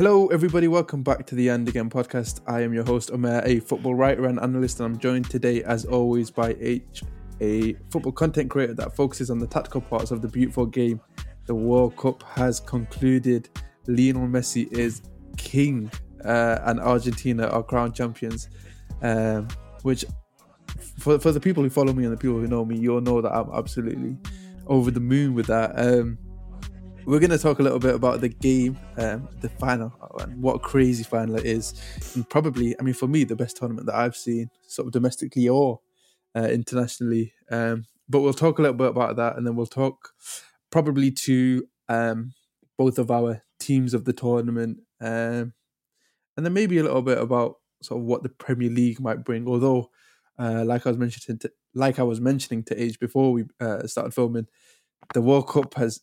Hello, everybody. Welcome back to the And Again podcast. I am your host, Umir, a football writer and analyst, and I'm joined today, as always, by H, a football content creator that focuses on the tactical parts of the beautiful game. The World Cup has concluded. Lionel Messi is king, uh, and Argentina are crown champions. Um, which, for for the people who follow me and the people who know me, you'll know that I'm absolutely over the moon with that. Um, we're going to talk a little bit about the game, um, the final, and what a crazy final it is. And probably, I mean, for me, the best tournament that I've seen, sort of domestically or uh, internationally. Um, but we'll talk a little bit about that, and then we'll talk probably to um, both of our teams of the tournament, um, and then maybe a little bit about sort of what the Premier League might bring. Although, uh, like I was mentioning, to, like I was mentioning to H before we uh, started filming, the World Cup has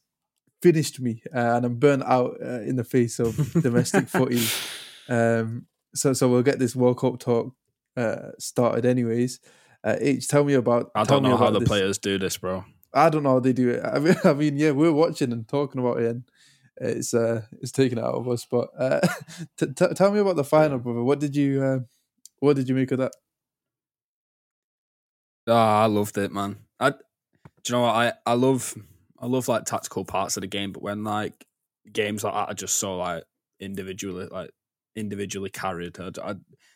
finished me, uh, and I'm burnt out uh, in the face of domestic footy. Um, so, so we'll get this World Cup talk uh, started, anyways. Uh, H, tell me about. I don't know how the this. players do this, bro. I don't know how they do it. I mean, I mean, yeah, we're watching and talking about it, and it's uh, it's taken out of us. But uh, t- t- tell me about the final, brother. What did you uh, what did you make of that? Oh, I loved it, man. I, do you know what I I love I love like tactical parts of the game, but when like games like that are just so like individually like individually carried, I, I,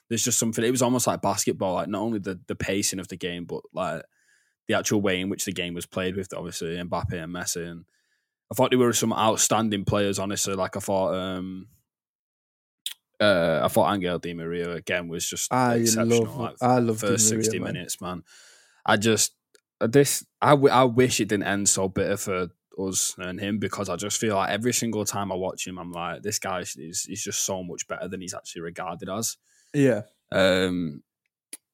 there's just something. It was almost like basketball, like not only the the pacing of the game, but like the actual way in which the game was played with obviously Mbappe and Messi. And I thought there were some outstanding players. Honestly, like I thought. um uh, I thought Angel Di Maria again was just I exceptional. Love, like, I love first sixty minutes, man. I just this I, w- I wish it didn't end so bitter for us and him because I just feel like every single time I watch him, I'm like, this guy is he's just so much better than he's actually regarded as. Yeah. Um,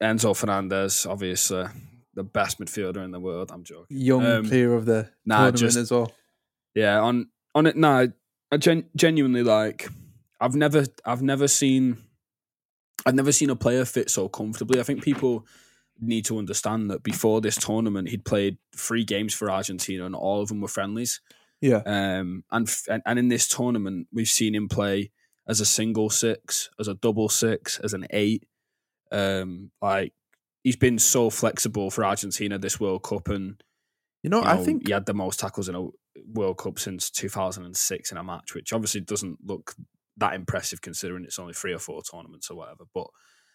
Enzo Fernandez, obviously the best midfielder in the world. I'm joking. Young um, player of the nah, tournament just, as well. Yeah, on on it. Nah, I gen- genuinely like. I've never, I've never seen, I've never seen a player fit so comfortably. I think people need to understand that before this tournament, he'd played three games for Argentina, and all of them were friendlies. Yeah. Um, and and in this tournament, we've seen him play as a single six, as a double six, as an eight. Um, like he's been so flexible for Argentina this World Cup, and you know, you know, I think he had the most tackles in a World Cup since 2006 in a match, which obviously doesn't look that impressive considering it's only three or four tournaments or whatever. But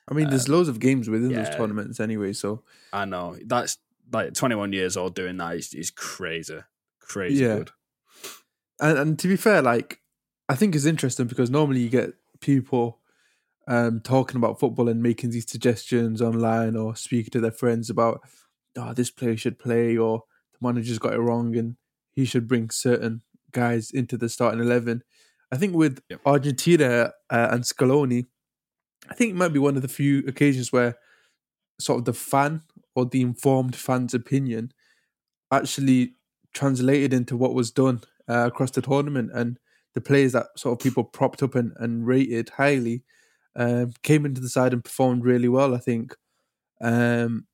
I mean, there's um, loads of games within yeah, those tournaments anyway. So I know that's like 21 years old doing that is, is crazy, crazy yeah. good. And, and to be fair, like I think it's interesting because normally you get people um, talking about football and making these suggestions online or speaking to their friends about, oh, this player should play or the manager's got it wrong and he should bring certain guys into the starting eleven. I think with yep. Argentina uh, and Scaloni, I think it might be one of the few occasions where sort of the fan or the informed fan's opinion actually translated into what was done uh, across the tournament and the players that sort of people propped up and, and rated highly um, came into the side and performed really well. I think um,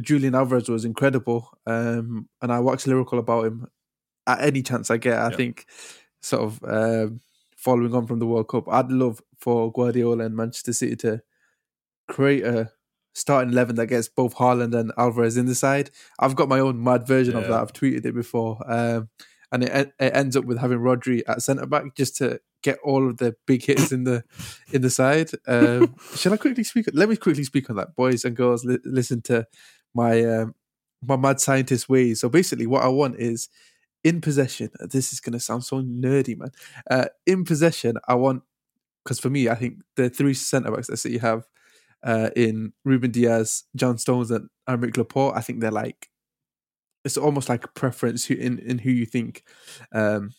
Julian Alvarez was incredible, um, and I wax lyrical about him at any chance I get. I think sort of um, following on from the World Cup, I'd love for Guardiola and Manchester City to create a starting eleven that gets both Haaland and Alvarez in the side. I've got my own mad version yeah. of that. I've tweeted it before, um, and it, it ends up with having Rodri at centre back just to get all of the big hits in the in the side. Um, shall I quickly speak? Let me quickly speak on that, boys and girls. Li- listen to my um, my mad scientist ways. So basically, what I want is in possession, uh, this is going to sound so nerdy, man. Uh, in possession, I want because for me, I think the three centre backs that City have uh, in Ruben Dias, John Stones, and Aymeric Laporte, I think they're like it's almost like a preference in in who you think um,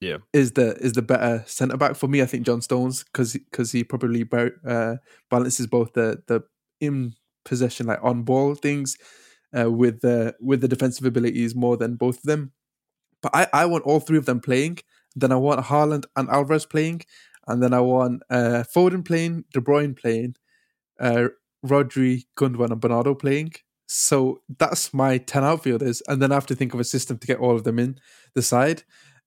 yeah is the is the better centre back for me. I think John Stones because because he probably uh, balances both the the in possession like on ball things uh, with the with the defensive abilities more than both of them. But I, I want all three of them playing. Then I want Haaland and Alvarez playing. And then I want uh, Foden playing, De Bruyne playing, uh, Rodri, Gundogan, and Bernardo playing. So that's my 10 outfielders. And then I have to think of a system to get all of them in the side.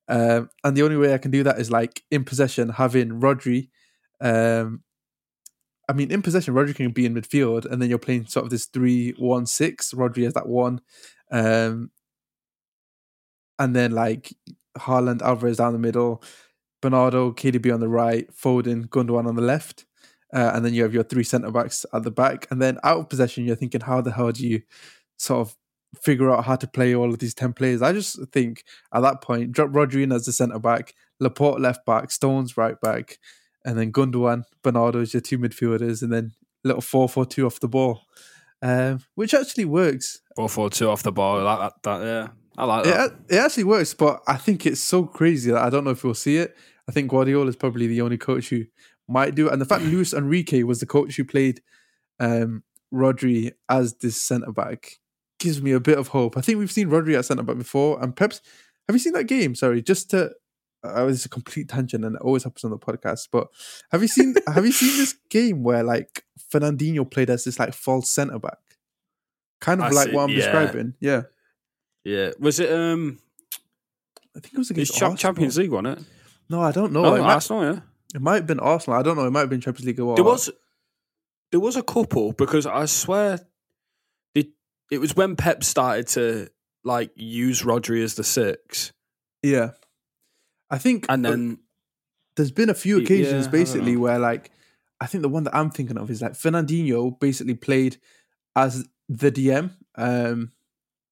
Um, and the only way I can do that is like in possession, having Rodri. Um, I mean, in possession, Rodri can be in midfield, and then you're playing sort of this three-one-six. Rodri has that one, um, and then like Haaland, Alvarez down the middle, Bernardo, KDB on the right, Foden, Gundogan on the left, uh, and then you have your three centre backs at the back. And then out of possession, you're thinking, how the hell do you sort of figure out how to play all of these 10 players? I just think at that point, drop Rodri in as the centre back, Laporte left back, Stones right back, and then Gundogan, Bernardo is your two midfielders, and then little 4 4 2 off the ball, um, which actually works. 4 4 2 off the ball. Like that, that, yeah. I like that. It, it actually works, but I think it's so crazy that I don't know if we'll see it. I think Guardiola is probably the only coach who might do it. And the fact Luis Enrique was the coach who played um, Rodri as this centre back gives me a bit of hope. I think we've seen Rodri at centre back before, and perhaps have you seen that game? Sorry, just to uh, it's a complete tangent, and it always happens on the podcast. But have you seen have you seen this game where like Fernandinho played as this like false centre back, kind of like what I'm yeah. describing? Yeah, yeah. Was it? um I think it was against Champions League, wasn't it? No, I don't know. No, it Arsenal, might, yeah. It might have been Arsenal. I don't know. It might have been Champions League. Or there was, there was a couple because I swear, it it was when Pep started to like use Rodri as the six. Yeah, I think, and then there's been a few occasions yeah, basically where like I think the one that I'm thinking of is like Fernandinho basically played as the DM. Um,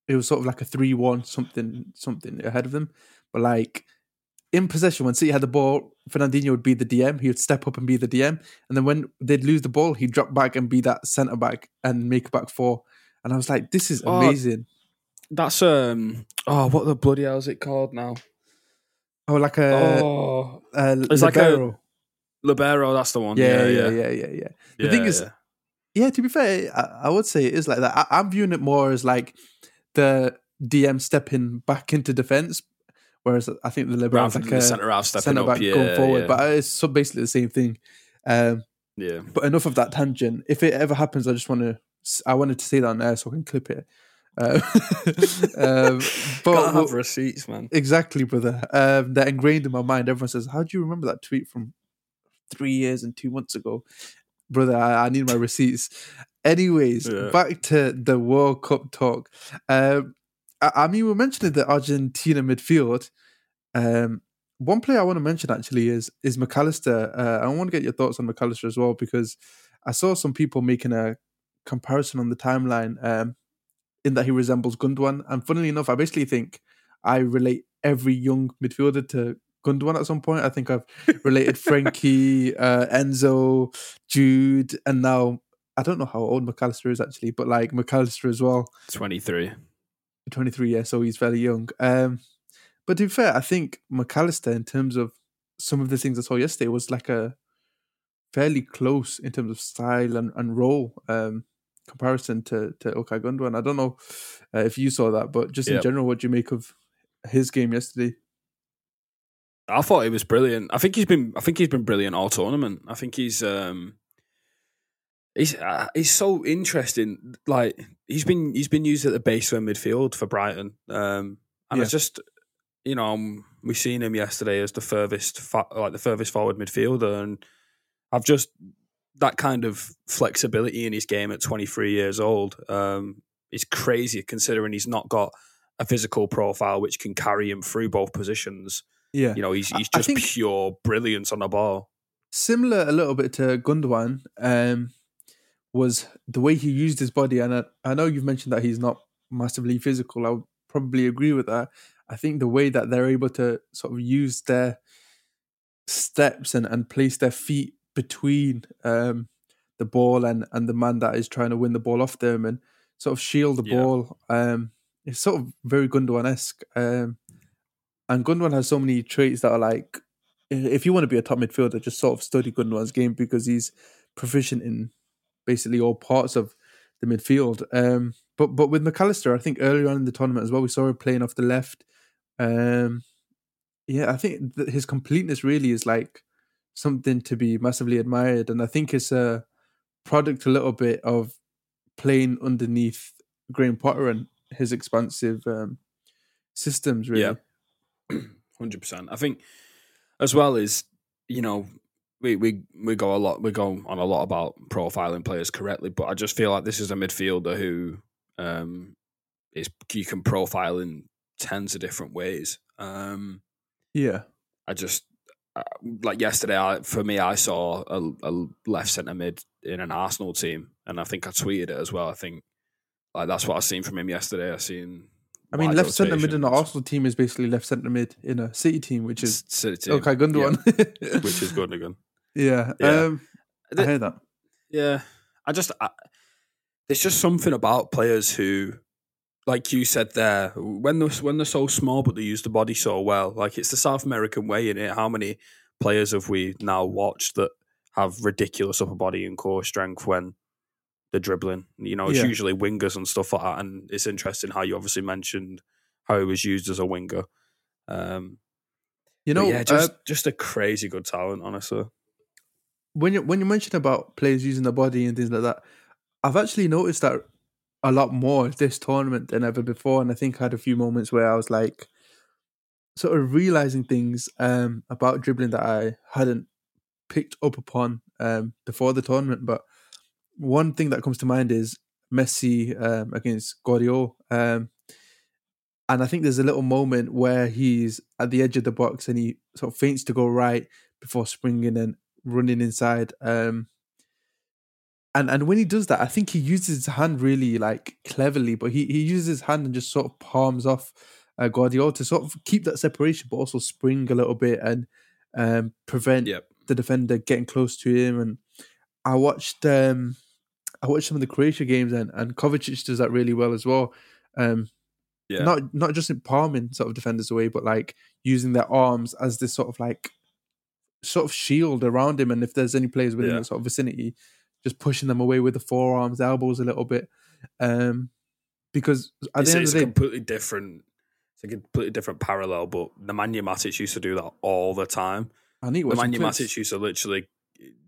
it was sort of like a three-one something something ahead of them, but like in possession, when City had the ball, Fernandinho would be the DM. He would step up and be the DM. And then when they'd lose the ball, he'd drop back and be that centre back and make a back four. And I was like, this is oh, amazing. Oh, that's um oh what the bloody hell is it called now? Oh, like a oh, uh, it's libero. like a libero. That's the one. Yeah, yeah, yeah, yeah, yeah. yeah. The yeah, thing is, yeah. yeah. To be fair, I, I, would say it is like that. I, I'm viewing it more as like the DM stepping back into defense Whereas I think the libero's like a centre half stepping centre back yeah, going forward, yeah. but it's so basically the same thing. Um, yeah. But enough of that tangent. If it ever happens, I just want to. I wanted to say that on air so I can clip it. Uh, um, but Gotta have receipts, man. Exactly, brother. Um, they're ingrained in my mind. Everyone says, "How do you remember that tweet from three years and two months ago?" Brother, I, I need my receipts. Anyways, yeah. back to the World Cup talk. Um, I mean, we mentioned the Argentina midfield. Um, one player I want to mention actually is is Mac Allister. Uh, I want to get your thoughts on Mac Allister as well because I saw some people making a comparison on the timeline um, in that he resembles Gundogan. And funnily enough, I basically think I relate every young midfielder to Gundogan at some point. I think I've related Frankie, uh, Enzo, Jude, and now I don't know how old Mac Allister is actually, but like Mac Allister as well. Twenty three. 23 years, so he's very young. Um, but to be fair, I think Mac Allister, in terms of some of the things I saw yesterday, was like a fairly close in terms of style and, and role um, comparison to to Gundogan. I don't know uh, if you saw that, but just yep. in general, what do you make of his game yesterday? I thought he was brilliant. I think he's been. I think he's been brilliant all tournament. I think he's. um He's uh, he's so interesting. Like he's been he's been used at the base of midfield for Brighton, um, and yeah. it's just you know um, we seen him yesterday as the furthest fa- like the furthest forward midfielder, and I've just that kind of flexibility in his game at 23 years old um, is crazy considering he's not got a physical profile which can carry him through both positions. Yeah, you know he's he's just pure brilliance on the ball. Similar a little bit to Gundogan. Um, was the way he used his body. And I, I know you've mentioned that he's not massively physical. I would probably agree with that. I think the way that they're able to sort of use their steps and, and place their feet between um, the ball and, and the man that is trying to win the ball off them and sort of shield the yeah. ball. Um, it's sort of very Gundogan esque. Um, and Gundogan has so many traits that are like, if you want to be a top midfielder, just sort of study Gundogan's game because he's proficient in basically all parts of the midfield. Um, but but with Mac Allister, I think earlier on in the tournament as well, we saw him playing off the left. Um, yeah, I think his completeness really is like something to be massively admired, and I think it's a product a little bit of playing underneath Graham Potter and his expansive um, systems. Really, yeah. hundred percent. I think as well is you know we we we go a lot we go on a lot about profiling players correctly, but I just feel like this is a midfielder who um is you can profile in tens of different ways. Um, Yeah. I just uh, like yesterday. I, for me, I saw a, a left centre mid in an Arsenal team, and I think I tweeted it as well. I think like that's what I seen from him yesterday. I seen. I mean, left centre mid in the rotations. Arsenal team is basically left centre mid in a City team, which is City team, okay, Gundogan. which is Gundogan. Yeah. Yeah. Um, I hear that. Yeah, I just I, there's just something about players who, like you said there, when they're when they're so small but they use the body so well. Like it's the South American way in it. How many players have we now watched that have ridiculous upper body and core strength when they're dribbling? You know, it's Yeah. usually wingers and stuff like that. And it's interesting how you obviously mentioned how he was used as a winger. Um, You know, yeah, uh, just just a crazy good talent, honestly. When you when you mention about players using the body and things like that, I've actually noticed that a lot more this tournament than ever before, and I think I had a few moments where I was like, sort of realizing things um, about dribbling that I hadn't picked up upon um, before the tournament. But one thing that comes to mind is Messi um, against Gvardiol. Um, and I think there's a little moment where he's at the edge of the box and he sort of feints to go right before springing and running inside. Um, and and when he does that, I think he uses his hand really like cleverly, but he, he uses his hand and just sort of palms off uh, Gvardiol to sort of keep that separation, but also spring a little bit and um, prevent Yep. the defender getting close to him. And I watched um, I watched some of the Croatia games and and Kovacic does that really well as well. Um, Yeah. not not just in palming sort of defenders away, but like using their arms as this sort of like sort of shield around him. And if there's any players within Yeah. that sort of vicinity, just pushing them away with the forearms, elbows a little bit. Um, because at it's, the end it's of the a day, completely different. It's a completely different parallel, but Nemanja Matic used to do that all the time. I need to watch some Nemanja. Matic used to literally,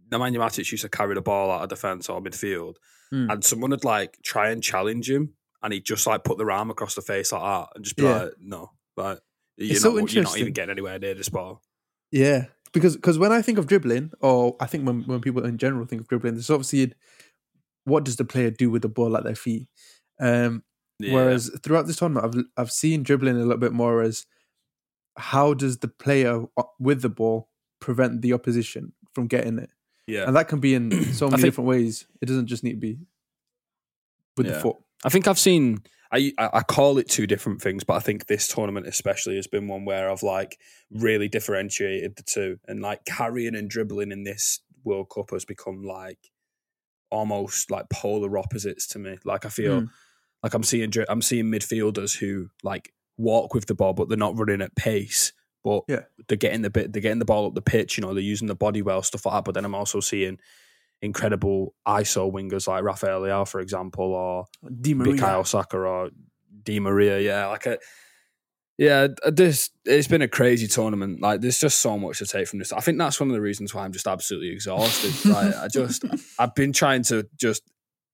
Nemanja Matic used to carry the ball out of defence or midfield, Hmm. and someone would like try and challenge him, and he'd just like put their arm across the face like that, and just be Yeah. like, "No, like you're It's not, so you're not even getting anywhere near this ball." Yeah, because because when I think of dribbling, or I think when when people in general think of dribbling, there's obviously what does the player do with the ball at their feet. Um, Yeah. Whereas throughout this tournament, I've I've seen dribbling a little bit more as how does the player with the ball prevent the opposition from getting it, yeah, and that can be in so many think- different ways. It doesn't just need to be with the foot. I think I've seen. I I call it two different things, but I think this tournament especially has been one where I've like really differentiated the two, and like carrying and dribbling in this World Cup has become like almost like polar opposites to me. Like I feel Mm. like I'm seeing I'm seeing midfielders who like walk with the ball, but they're not running at pace. But Yeah. they're getting the bit, they're getting the ball up the pitch. You know, they're using the body well, stuff like that. But then I'm also seeing incredible ISO wingers like Rafael Leao, for example, or Di Maria. Mikael Saka or Di Maria. Yeah, like a yeah, uh, this it's been a crazy tournament. Like, there's just so much to take from this. I think that's one of the reasons why I'm just absolutely exhausted. like, I just I've been trying to just.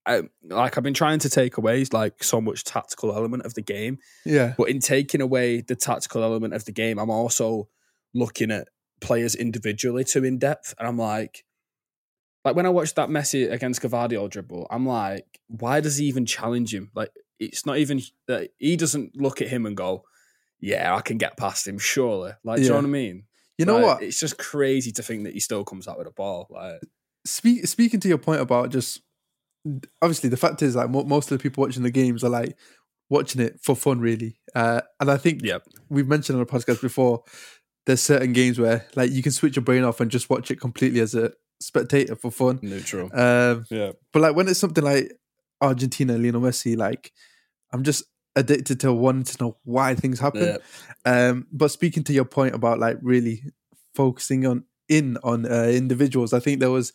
I, like I've been trying to take away like so much tactical element of the game, Yeah, but in taking away the tactical element of the game, I'm also looking at players individually too in depth, and I'm like, like when I watched that Messi against Gvardiol dribble, I'm like, why does he even challenge him? Like, it's not even that he doesn't look at him and go, yeah, I can get past him, surely. Like, do you know what I mean? you know Like, what? It's just crazy to think that he still comes out with a ball. Like, Speak, speaking to your point about just obviously the fact is like mo- most of the people watching the games are like watching it for fun, really. Uh, and I think Yep. we've mentioned on the podcast before. There's certain games where like you can switch your brain off and just watch it completely as a spectator for fun. neutral. Um, yeah. but like when it's something like Argentina, Lionel Messi, like I'm just addicted to wanting to know why things happen. Yeah. Um, but speaking to your point about like really focusing on in on uh, individuals, I think there was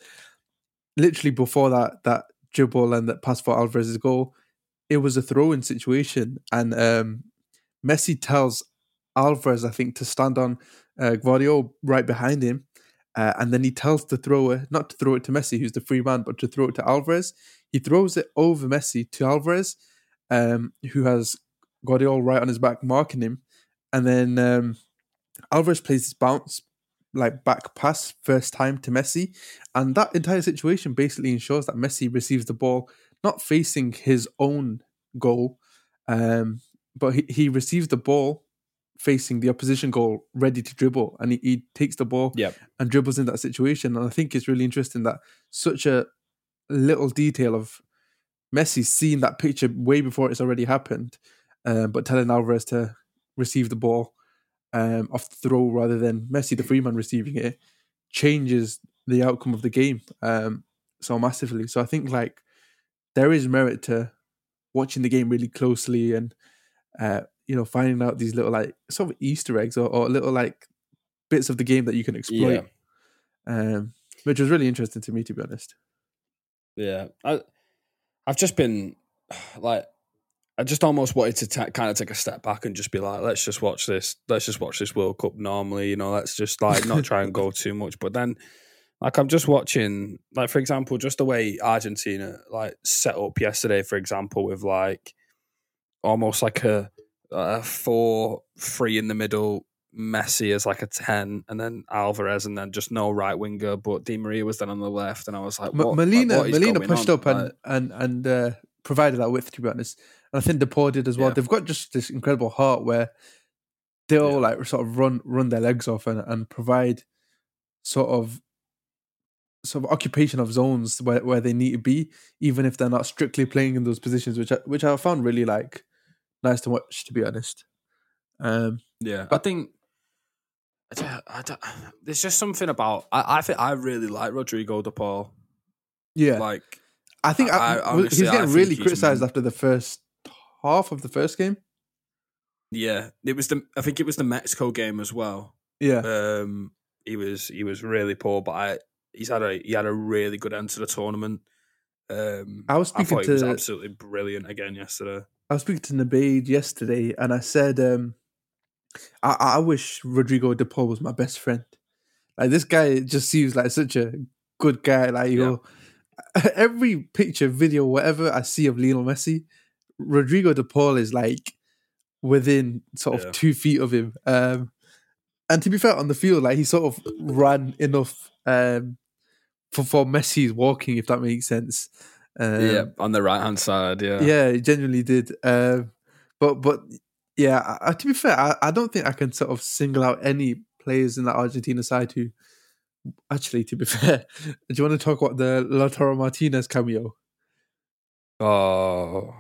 literally before that that dribble and that pass for Alvarez's goal, it was a throw-in situation, and um, Messi tells Alvarez, I think, to stand on uh, Gvardiol right behind him, uh, and then he tells the thrower not to throw it to Messi, who's the free man, but to throw it to Alvarez. He throws it over Messi to Alvarez, um, who has Gvardiol right on his back marking him, and then um, Alvarez plays this bounce like back pass first time to Messi, and that entire situation basically ensures that Messi receives the ball not facing his own goal, um, but he, he receives the ball facing the opposition goal ready to dribble and he, he takes the ball Yep. and dribbles in that situation and i think it's really interesting that such a little detail of messi seeing that picture way before it's already happened um, but telling alvarez to receive the ball um, off the throw rather than messi the free man receiving it changes the outcome of the game um, so massively so i think like there is merit to watching the game really closely and uh, you know finding out these little like sort of Easter eggs or, or little like bits of the game that you can exploit, um, which was really interesting to me to be honest. Yeah, I, I've just been like, I just almost wanted to ta kind of take a step back and just be like, let's just watch this, let's just watch this World Cup normally, you know, let's just like not try and go too much. But then, like, I'm just watching, like, for example, just the way Argentina like set up yesterday, for example, with like almost like a, a four three in the middle. Messi as like a ten, and then Alvarez, and then just no right winger. But Di Maria was then on the left, and I was like, what, like, Molina, is Molina pushed on? up and Like, and and uh, provided that width. To be honest, and I think De Paul did as well. Yeah. They've got just this incredible heart where they'll Yeah. like sort of run run their legs off and, and provide sort of sort of occupation of zones where, where they need to be, even if they're not strictly playing in those positions, which I, which I found really like nice to watch. To be honest, um, Yeah, I think I I don't, there's just something about I, I think I really like Rodrigo De Paul. yeah, Like, I think I- I, honestly- he's getting really he's criticized m- after the first half of the first game. yeah, it was the I think it was the Mexico game as well. Yeah, Um, he was he was really poor, but I he's had a he had a really good end to the tournament. Um, I was speaking thought he was to- absolutely brilliant again yesterday. I was speaking to Nabeed yesterday, and I said, um, I, I wish Rodrigo De Paul was my best friend. Like this guy just seems like such a good guy. Like you Yeah. every picture, video, whatever I see of Lionel Messi, Rodrigo De Paul is like within sort of Yeah. two feet of him. Um, and to be fair, on the field, like he sort of ran enough um, for for Messi's walking, if that makes sense. Um, yeah, on the right hand side. Yeah, yeah, it genuinely did. Um, but but yeah, I, I- to be fair, I, I don't think I can sort of single out any players in that Argentina side who. Actually, to be fair, do you want to talk about the Lautaro Martinez cameo? Oh,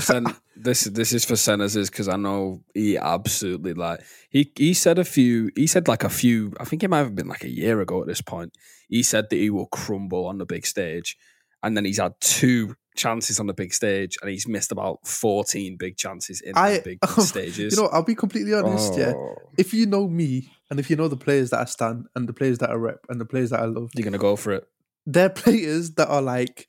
Sen, this this is for Senators because I know he absolutely like he he said a few he said like a few I think it might have been like a year ago at this point he said that he will crumble on the big stage and then he's had two chances on the big stage and he's missed about fourteen big chances in I- the big oh, stages. You know, I'll be completely honest. Yeah, Oh, if you know me and if you know the players that I stand and the players that I rep and the players that I love, you're gonna go for it. they're players that are like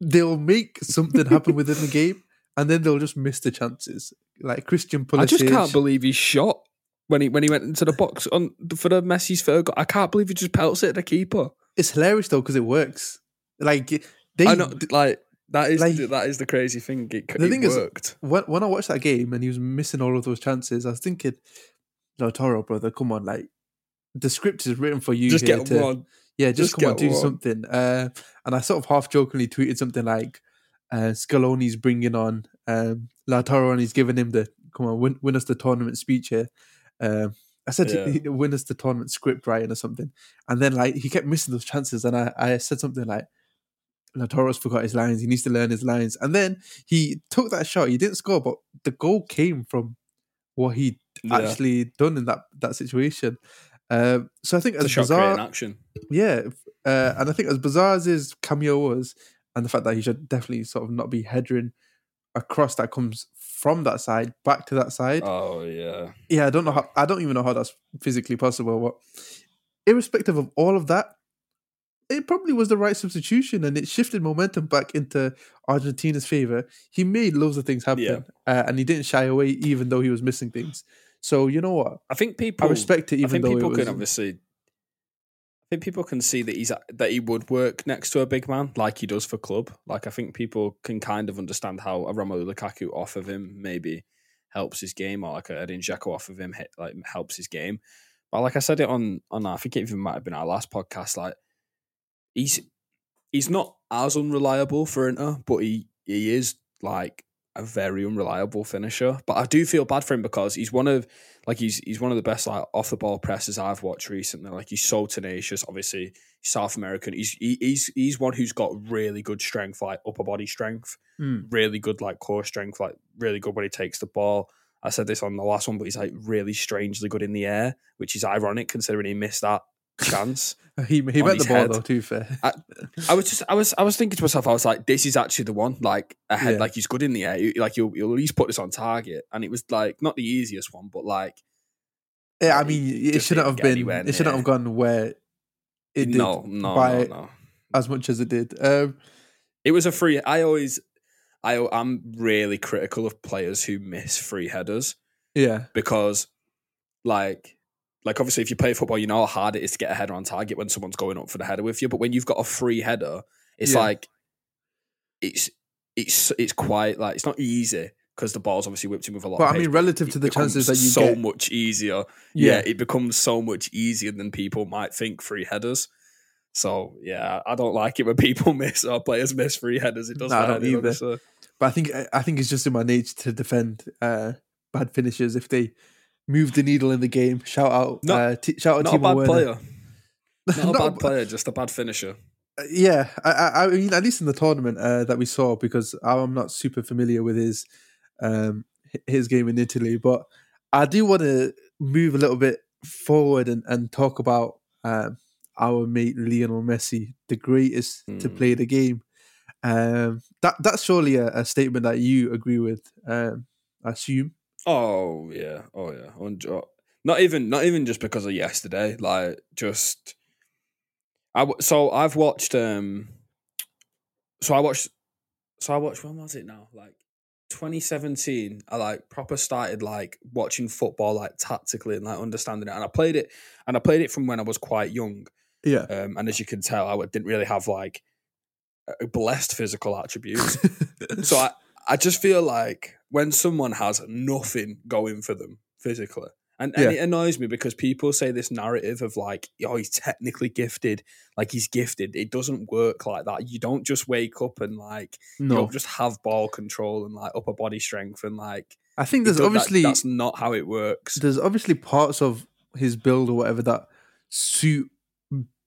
they'll make something happen within the game and then they'll just miss the chances. Like Christian Pulisic. I just can't believe he shot when he when he went into the box on for the Messi's third goal. I can't believe he just pelts it at the keeper. it's hilarious though because it works. Like they I know, like that is like- that is the crazy thing. It, The it thing is- worked. when when I watched that game and he was missing all of those chances, I was thinking, Lautaro, brother, come on, like the script is written for you. just get to, one. Yeah, just, Just come on, do one. something. Uh, and I sort of half jokingly tweeted something like, uh, "Scaloni's bringing on um, Lautaro and he's giving him the come on, win, win us the tournament speech here." Um, I said, Yeah. he- "Win us the tournament script writing or something," and then like he kept missing those chances, and I, I said something like. Lautaro's forgot his lines. He needs to learn his lines. And then he took that shot. He didn't score, but the goal came from what he Yeah. actually done in that that situation. Um, so I think It's a as shot bizarre, action. yeah, uh, and I think as bizarre as his cameo was, and the fact that he should definitely sort of not be headering across that comes from that side back to that side. Oh yeah, Yeah, I don't know how. I don't even know how that's physically possible. But irrespective of all of that, it probably was the right substitution, and it shifted momentum back into Argentina's favor. He made loads of things happen, Yeah. uh, and he didn't shy away, even though he was missing things. So you know what? I think people I respect it, I even think though people can obviously. Think people can see that he's that he would work next to a big man like he does for club. Like I think people can kind of understand how a Romelu Lukaku off of him maybe helps his game, or like a Edin Dzeko off of him hit, like helps his game. But like I said it on on I think it even might have been our last podcast. Like he's he's not as unreliable for Inter, but he he is like a very unreliable finisher. But I do feel bad for him because he's one of like he's he's one of the best like off the ball presses I've watched recently. Like he's so tenacious. Obviously, South American. He's he, he's he's one who's got really good strength, like upper body strength, Mm. really good like core strength, like really good when he takes the ball. I said this on the last one, but he's like really strangely good in the air, which is ironic considering he missed that chance. He he met the ball head. though. Too fair. I was just, I was, I was thinking to myself, I was like, this is actually the one. Like, ahead, Yeah. like he's good in the air. Like you'll, you'll at least put this on target, and it was like not the easiest one, but like Yeah, I mean, it shouldn't have been. It shouldn't have gone where it did no, no, by no, no. as much as it did. Um, It was a free. I always, I, I'm really critical of players who miss free headers yeah, because, like, like obviously, if you play football, you know how hard it is to get a header on target when someone's going up for the header with you. But when you've got a free header, it's Yeah. like, it's it's it's quite like it's not easy because the ball's obviously whipped in with a lot. but of I mean, pace, relative to the chances that you so get, much easier. Yeah. yeah, it becomes so much easier than people might think free headers. So yeah, I don't like it when people miss or players miss free headers. It does No, I my don't head in, either. honestly. But I think I think it's just in my nature to defend uh, bad finishes if they move the needle in the game. Shout out, Not- uh, t- shout out, Not a Timo bad Werner. player. Not a bad a- player, just a bad finisher. Uh, Yeah, I, I, I mean, at least in the tournament uh, that we saw, because I'm not super familiar with his um, his game in Italy, but I do want to move a little bit forward and, and talk about um, our mate Lionel Messi, the greatest to Hmm. play the game. Um, that that's surely a, a statement that you agree with. Um, I assume. Oh yeah, oh yeah. Not even, not even just because of yesterday. Like just, I w- so I've watched. um So I watched. So I watched. When was it now? Like 2017. I like proper started like watching football like tactically and like understanding it. And I played it, and I played it from when I was quite young. Yeah. Um, and as you can tell, I didn't really have like a blessed physical attributes. So I, I just feel like when someone has nothing going for them physically, and, and Yeah. it annoys me because people say this narrative of like, oh, he's technically gifted, like he's gifted. It doesn't work like that. You don't just wake up and like you no, don't just have ball control and like upper body strength and like I think there's do- that- obviously that's not how it works. there's obviously parts of his build or whatever that suit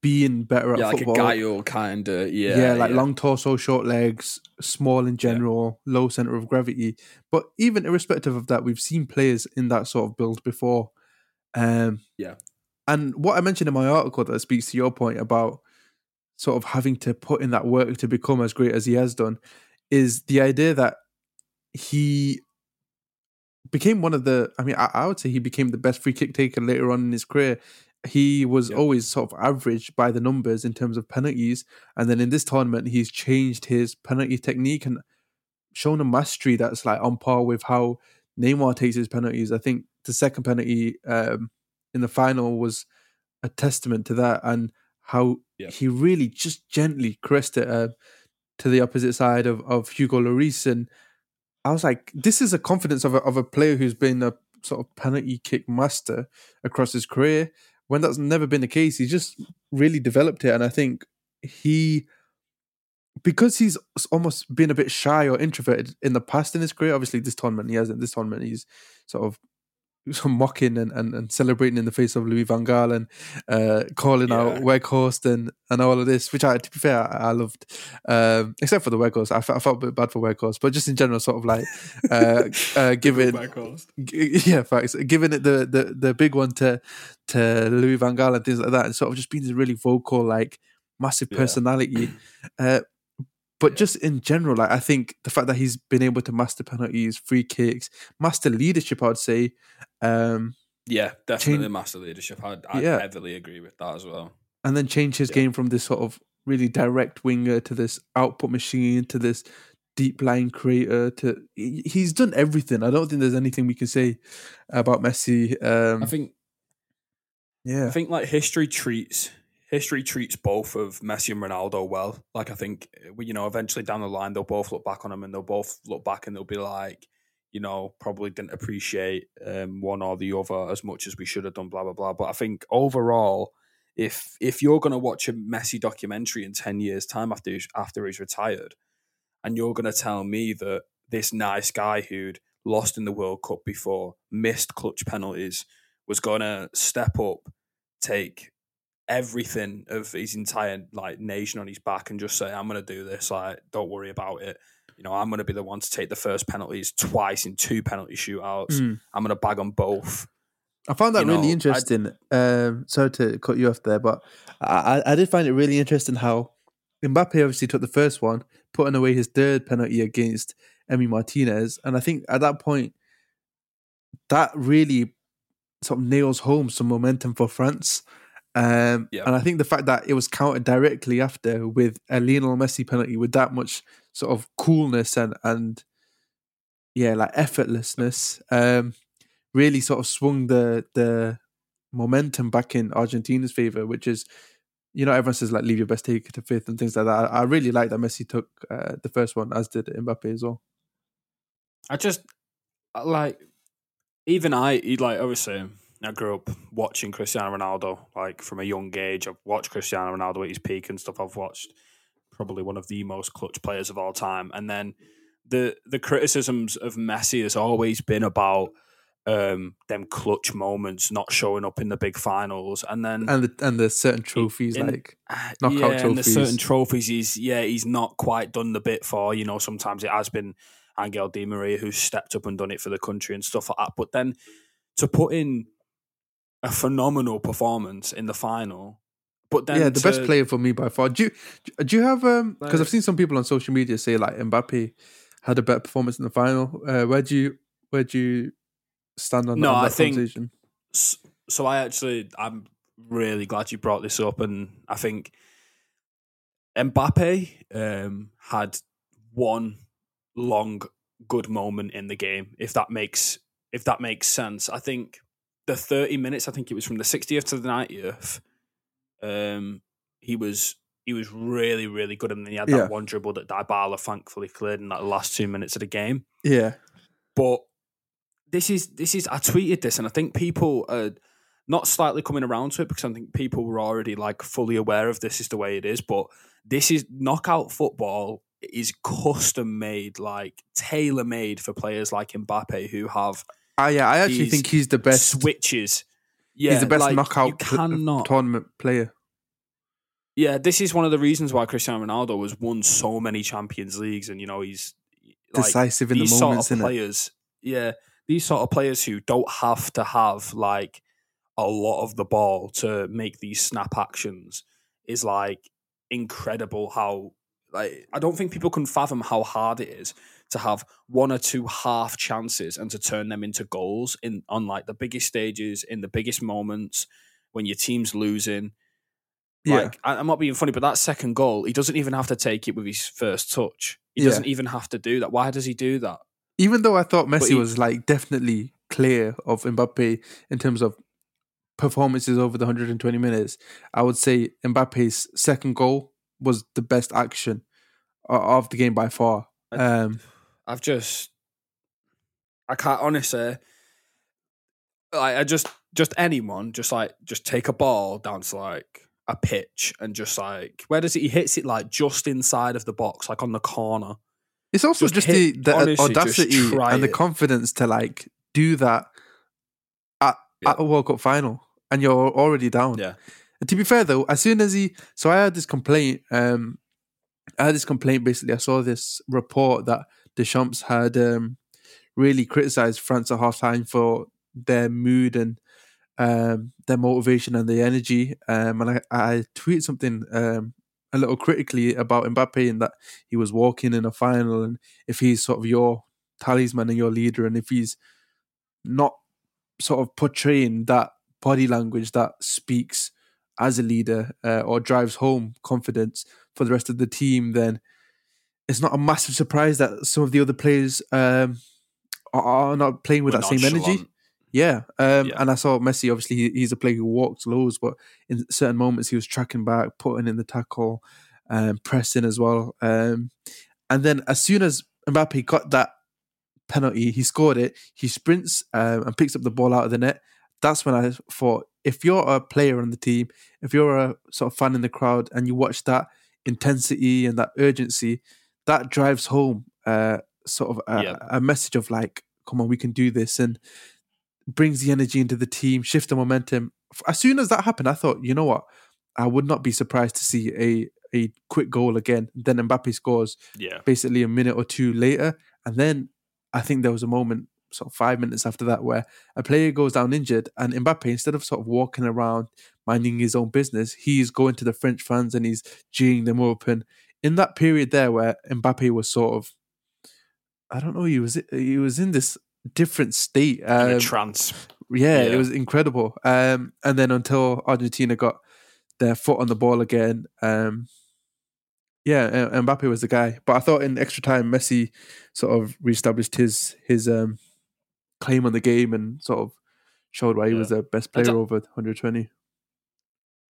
being better at Yeah, like football. a guile kind of yeah, yeah, like long torso, short legs, small in general, low center of gravity. But even irrespective of that, we've seen players in that sort of build before. Um, Yeah. And what I mentioned in my article that speaks to your point about sort of having to put in that work to become as great as he has done is the idea that he became one of the I mean I, I would say he became the best free kick taker later on in his career. He was Yeah. always sort of average by the numbers in terms of penalties. And then in this tournament he's changed his penalty technique and shown a mastery that's like on par with how Neymar takes his penalties. I think the second penalty um, in the final was a testament to that and how Yeah. he really just gently caressed it uh, to the opposite side of, of Hugo Lloris. And I was like, this is a confidence of a, of a player who's been a sort of penalty kick master across his career. When that's never been the case, he's just really developed it. And I think he, because he's almost been a bit shy or introverted in the past in his career, obviously this tournament he hasn't. This tournament he's sort of mocking and, and, and celebrating in the face of Louis Van Gaal and uh, calling out Yeah. Weghorst and, and all of this, which I, to be fair, I, I loved. Um, except for the Weghorst, I, fe- I felt a bit bad for Weghorst, but just in general, sort of like uh, uh, giving, g- yeah, facts, giving it the, the the big one to to Louis Van Gaal and things like that, and sort of just being this really vocal, like massive Yeah. personality. Uh, but just in general, like I think the fact that he's been able to master penalties, free kicks, master leadership, I'd say. Um, Yeah, definitely Change- master leadership. I'd, I'd Yeah. heavily agree with that as well. and then change his Yeah. game from this sort of really direct winger to this output machine to this deep line creator to he's done everything. I don't think there's anything we can say about Messi. Um I think yeah. I think like history treats history treats both of Messi and Ronaldo well. Like I think we- you know eventually down the line they'll both look back on them and they'll both look back and they'll be like, you know, probably didn't appreciate um, one or the other as much as we should have done. Blah blah blah. But I think overall, if if you're going to watch a Messi documentary in ten years' time after he's, after he's retired, and you're going to tell me that this nice guy who'd lost in the World Cup before, missed clutch penalties, was going to step up, take everything of his entire like nation on his back and just say, "I'm going to do this. Like, don't worry about it." You know, I'm going to be the one to take the first penalties twice in two penalty shootouts. Mm. I'm going to bag on both. I found that You really know, interesting. Um, sorry to cut you off there, but I, I- I did find it really interesting how Mbappe obviously took the first one, putting away his third penalty against Emi Martinez, and I think at that point, that really sort of nails home some momentum for France. Um, Yeah. And I think the fact that it was counted directly after with a Lionel Messi penalty with that much sort of coolness and and yeah, like effortlessness, um, really sort of swung the the momentum back in Argentina's favor, which is, you know, everyone says like leave your best take to fifth and things like that. I, I really like that Messi took uh, the first one, as did Mbappe as well. I just like even I like obviously I grew up watching Cristiano Ronaldo like from a young age. I've watched Cristiano Ronaldo at his peak and stuff. I've watched probably one of the most clutch players of all time. And then the the criticisms of Messi has always been about um them clutch moments not showing up in the big finals and then And the and the certain trophies in- like uh, knockout yeah, and there's trophies. certain trophies he's yeah he's not quite done the bit for. You know, sometimes it has been Angel Di Maria who's stepped up and done it for the country and stuff like that. But then to put in a phenomenal performance in the final, but then yeah, the best player for me by far. Do you do you have um because I've seen some people on social media say like Mbappe had a better performance in the final. Uh, where do you where do you stand on, No, on I that think- conversation? S- So I actually, I'm really glad you brought this up, and I think Mbappe um, had one long good moment in the game. If that makes if that makes sense, I think the 30 minutes. I think it was from the 60th to the 90th. Um, he was he was really really good, and then he had that Yeah. one dribble that Dybala thankfully cleared in that last two minutes of the game Yeah, but this is this is I tweeted this and I think people are not slightly coming around to it because I think people were already like fully aware of this is the way it is. But this is knockout football is custom made, like tailor made for players like Mbappe who have ah, yeah. I actually think he's the best. switches. Yeah, he's the best like, knockout cannot. tournament player. Yeah, this is one of the reasons why Cristiano Ronaldo has won so many Champions Leagues, and you know he's like, Decisive in the moments, sort of players, yeah, these sort of players who don't have to have like a lot of the ball to make these snap actions is like incredible. How like I don't think people can fathom how hard it is to have one or two half chances and to turn them into goals in on like the biggest stages in the biggest moments when your team's losing. Yeah, Like I- I'm not being funny, but that second goal, he doesn't even have to take it with his first touch. He Yeah. doesn't even have to do that. Why does he do that? even though I thought Messi he- was like definitely clear of Mbappe in terms of performances over the 120 minutes, I would say Mbappe's second goal was the best action of the game by far. Um, I've just, I can't honestly. Like I just, just anyone, just like, just take a ball down to like a pitch and just like, where does it? He hits it like just inside of the box, like on the corner. it's also Just just, hit- the, the honestly, audacity and the it. confidence to like do that at, Yeah. at a World Cup final, and you're already down. Yeah. And to be fair though, as soon as he, so I had this complaint. Um, I had this complaint. Basically, I saw this report that Deschamps had um, really criticized France at halftime for their mood and um, their motivation and their energy. Um, and I, I tweeted something um, a little critically about Mbappe and that he was walking in a final, and if he's sort of your talisman and your leader, and if he's not sort of portraying that body language that speaks as a leader uh, or drives home confidence for the rest of the team, then it's not a massive surprise that some of the other players um, are, are not playing with We're that same energy. Yeah. Um, Yeah. and I saw Messi, obviously, he, he's a player who walks loads, but in certain moments he was tracking back, putting in the tackle, um, pressing as well. Um, and then as soon as Mbappe got that penalty. He scored it. He sprints um, and picks up the ball out of the net. That's when I thought, if you're a player on the team, if you're a sort of fan in the crowd, and you watch that intensity and that urgency, that drives home uh, sort of a, Yeah. a message of like, come on, we can do this, and brings the energy into the team, shift the momentum. As soon as that happened, I thought, you know what, I would not be surprised to see a a quick goal again. Then Mbappe scores Yeah. basically a minute or two later. And then I think there was a moment, sort of five minutes after that, where a player goes down injured, and Mbappe, instead of sort of walking around minding his own business, he's going to the French fans and he's cheering them up. In that period there, where Mbappe was sort of, I don't know, he was he was in this different state. In a Um, trance. yeah, it was incredible. Um, and then until Argentina got their foot on the ball again, um, yeah, Mbappe was the guy. But I thought in extra time, Messi sort of reestablished his his um, claim on the game and sort of showed why he was the best player over 120. Do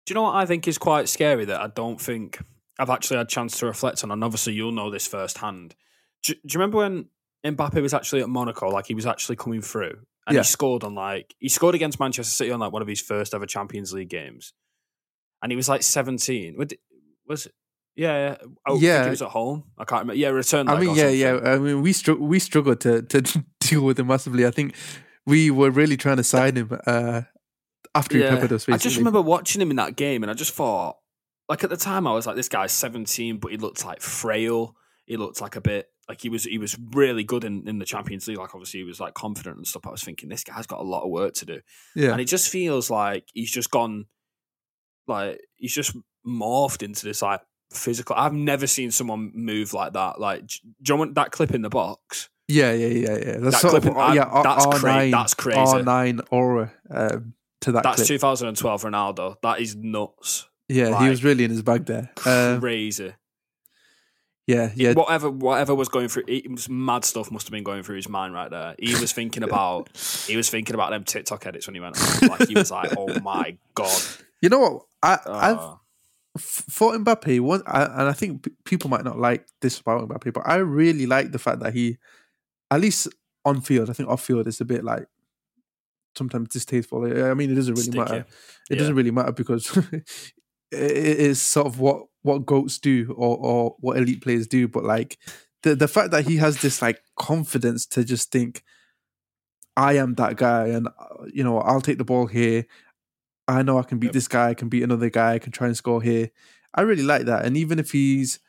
you know what I think is quite scary that I don't think I've actually had a chance to reflect on? And obviously, you'll know this firsthand. Do, do you remember when Mbappe was actually at Monaco? Like he was actually coming through, and Yeah. he scored on like he scored against Manchester City on like one of his first ever Champions League games, and he was like seventeen. Was it? Yeah, yeah. I think Yeah. it was at home. I can't remember. Yeah, return. I mean, yeah, something. yeah. I mean, we str- we struggled to to deal with him massively. I think we were really trying to sign him uh, after he peppered us. Basically. I just remember watching him in that game, and I just thought, like at the time, I was like, this guy's seventeen, but he looked like frail. He looked like a bit like he was he was really good in, in the Champions League. Like obviously he was like confident and stuff. I was thinking this guy's got a lot of work to do, yeah, and it just feels like he's just gone, like he's just morphed into this like physical. I've never seen someone move like that. Like, do you want that clip in the box? Yeah, yeah, yeah, yeah. That's That clip of I- yeah. R- that's cra- R9, that's crazy. R9 aura um, to that That's clip. 2012 Ronaldo. That is nuts. Yeah, he was really in his bag there. Um, Crazy. yeah, yeah, whatever whatever was going through it was mad stuff must have been going through his mind right there. He was thinking about he was thinking about them TikTok edits when he went on. like he was like, Oh my god. You know what? I I've Uh, for Mbappe, one, I, and I think people might not like this about Mbappe, but I really like the fact that he, at least on field, I think off field is a bit like sometimes distasteful. I mean, it doesn't really Sticky. matter. It Yeah. doesn't really matter because is sort of what what goats do or or what elite players do. But like the the fact that he has this like confidence to just think, I am that guy, and uh, you know I'll take the ball here. I know I can beat Yep. this guy. I can beat another guy. I can try and score here. I really like that. And even if he's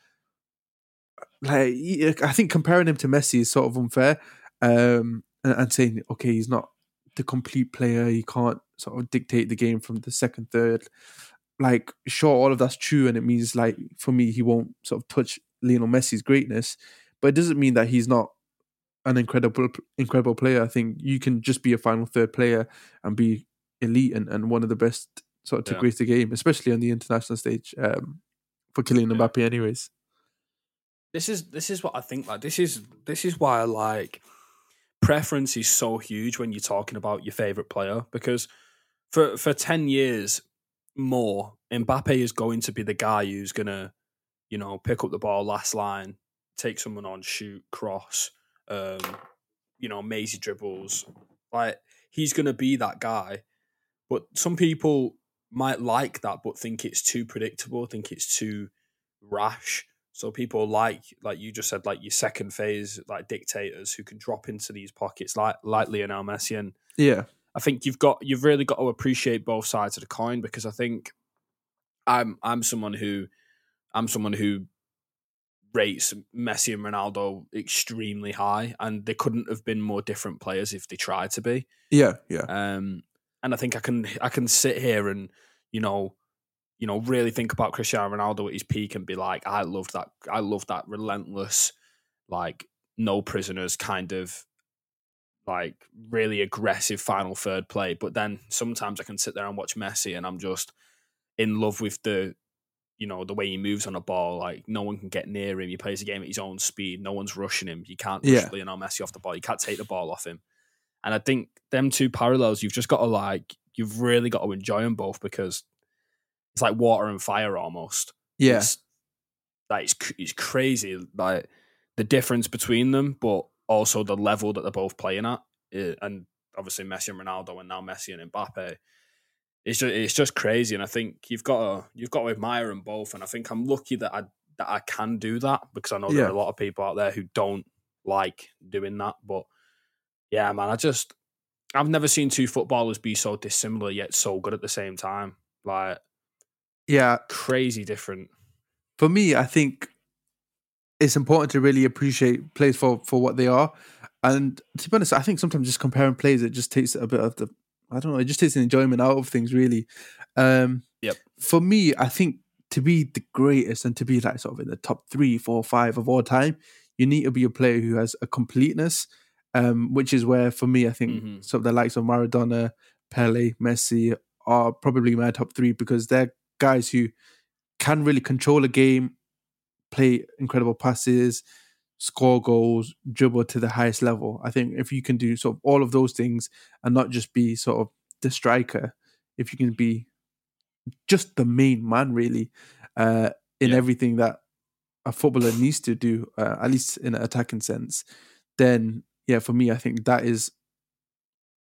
like, I think comparing him to Messi is sort of unfair. Um, and, and saying, okay, he's not the complete player. He can't sort of dictate the game from the second, third. Like, sure, all of that's true, and it means like for me, he won't sort of touch Lionel Messi's greatness, but it doesn't mean that he's not an incredible, incredible player. I think you can just be a final third player and be elite and, and one of the best sort of to Yeah. grace the game, especially on the international stage. Um, for Kylian Yeah. Mbappe, anyways. this is this is what I think like this is this is why I like preference is so huge when you're talking about your favourite player because for for ten years more, Mbappe is going to be the guy who's gonna, you know, pick up the ball last line, take someone on, shoot, cross, um, you know, mazy dribbles. Like he's gonna be that guy. But some people might like that, but think it's too predictable, think it's too rash. So people like, like you just said, like your second phase, like dictators who can drop into these pockets, like like Lionel Messi, and Yeah, I think you've got you've really got to appreciate both sides of the coin because I think I'm I'm someone who I'm someone who rates Messi and Ronaldo extremely high, and they couldn't have been more different players if they tried to be. yeah, yeah, Um, and I think I can I can sit here and you know, you know, really think about Cristiano Ronaldo at his peak and be like, I loved that. I love that relentless, like no prisoners kind of like really aggressive final third play. But then sometimes I can sit there and watch Messi and I'm just in love with the you know the way he moves on a ball. Like no one can get near him. He plays the game at his own speed. No one's rushing him. You can't rush Yeah. Lionel Messi off the ball. You can't take the ball off him. And I think them two parallels, you've just got to like, you've really got to enjoy them both because it's like water and fire almost. yeah, It's, like it's, it's crazy, like the difference between them. But also the level that they're both playing at, eh, and obviously Messi and Ronaldo, and now Messi and Mbappe. It's just it's just crazy, and I think you've got to you've got to admire them both, and I think I'm lucky that I that I can do that because I know there are a lot of people out there who don't like doing that. But yeah, man, I just I've never seen two footballers be so dissimilar yet so good at the same time. Like Yeah, crazy different. for me, I think it's important to really appreciate plays for for what they are. And to be honest, I think sometimes just comparing plays, it just takes a bit of the I don't know, it just takes the enjoyment out of things really. Um Yep. for me, I think to be the greatest and to be like sort of in the top three, four, five of all time, you need to be a player who has a completeness. Um, which is where for me, I think Mhm. some of the likes of Maradona, Pele, Messi are probably my top three because they're guys who can really control a game, play incredible passes, score goals, dribble to the highest level. I think if you can do sort of all of those things and not just be sort of the striker, if you can be just the main man really uh, in Yeah. everything that a footballer needs to do, uh, at least in an attacking sense, then yeah, for me, I think that is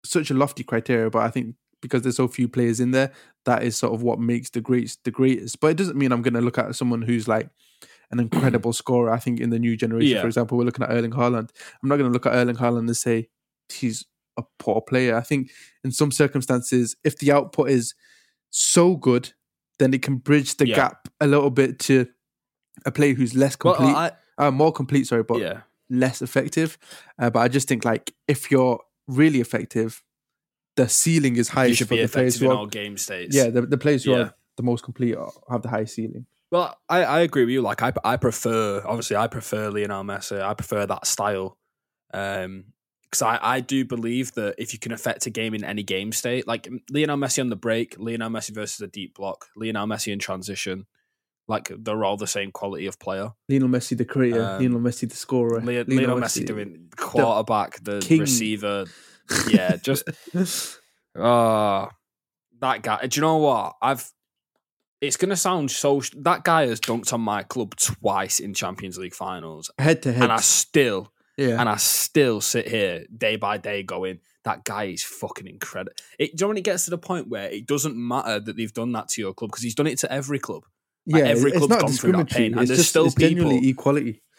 such a lofty criteria. But I think because there's so few players in there, that is sort of what makes the greats the greatest. But it doesn't mean I'm going to look at someone who's like an incredible scorer. I think in the new generation, Yeah. for example, we're looking at Erling Haaland. I'm not going to look at Erling Haaland and say he's a poor player. I think in some circumstances, if the output is so good, then it can bridge the Yeah. gap a little bit to a player who's less complete, Well, I, uh, more complete. Sorry, but yeah, less effective. Uh, but I just think like if you're really effective, the ceiling is you should for be the players effective in are all game states. yeah the, the players who Yeah. are the most complete are, have the highest ceiling. Well, I, I agree with you. Like I I prefer obviously I prefer Lionel Messi. I prefer that style. Um because I, I do believe that if you can affect a game in any game state, like Lionel Messi on the break, Lionel Messi versus a deep block, Lionel Messi in transition, like they're all the same quality of player. Lionel Messi, the creator, Um, Lionel Messi, the scorer, Leo, Lionel Messi doing quarterback, the king. receiver. Yeah, just uh that guy. Do you know what? I've it's gonna sound so that guy has dunked on my club twice in Champions League finals. head to head. And I still yeah, and I still sit here day by day going, that guy is fucking incredible. It, do you know when it gets to the point where it doesn't matter that they've done that to your club because he's done it to every club. yeah. every club's gone through that pain, and it's there's just still people- equality.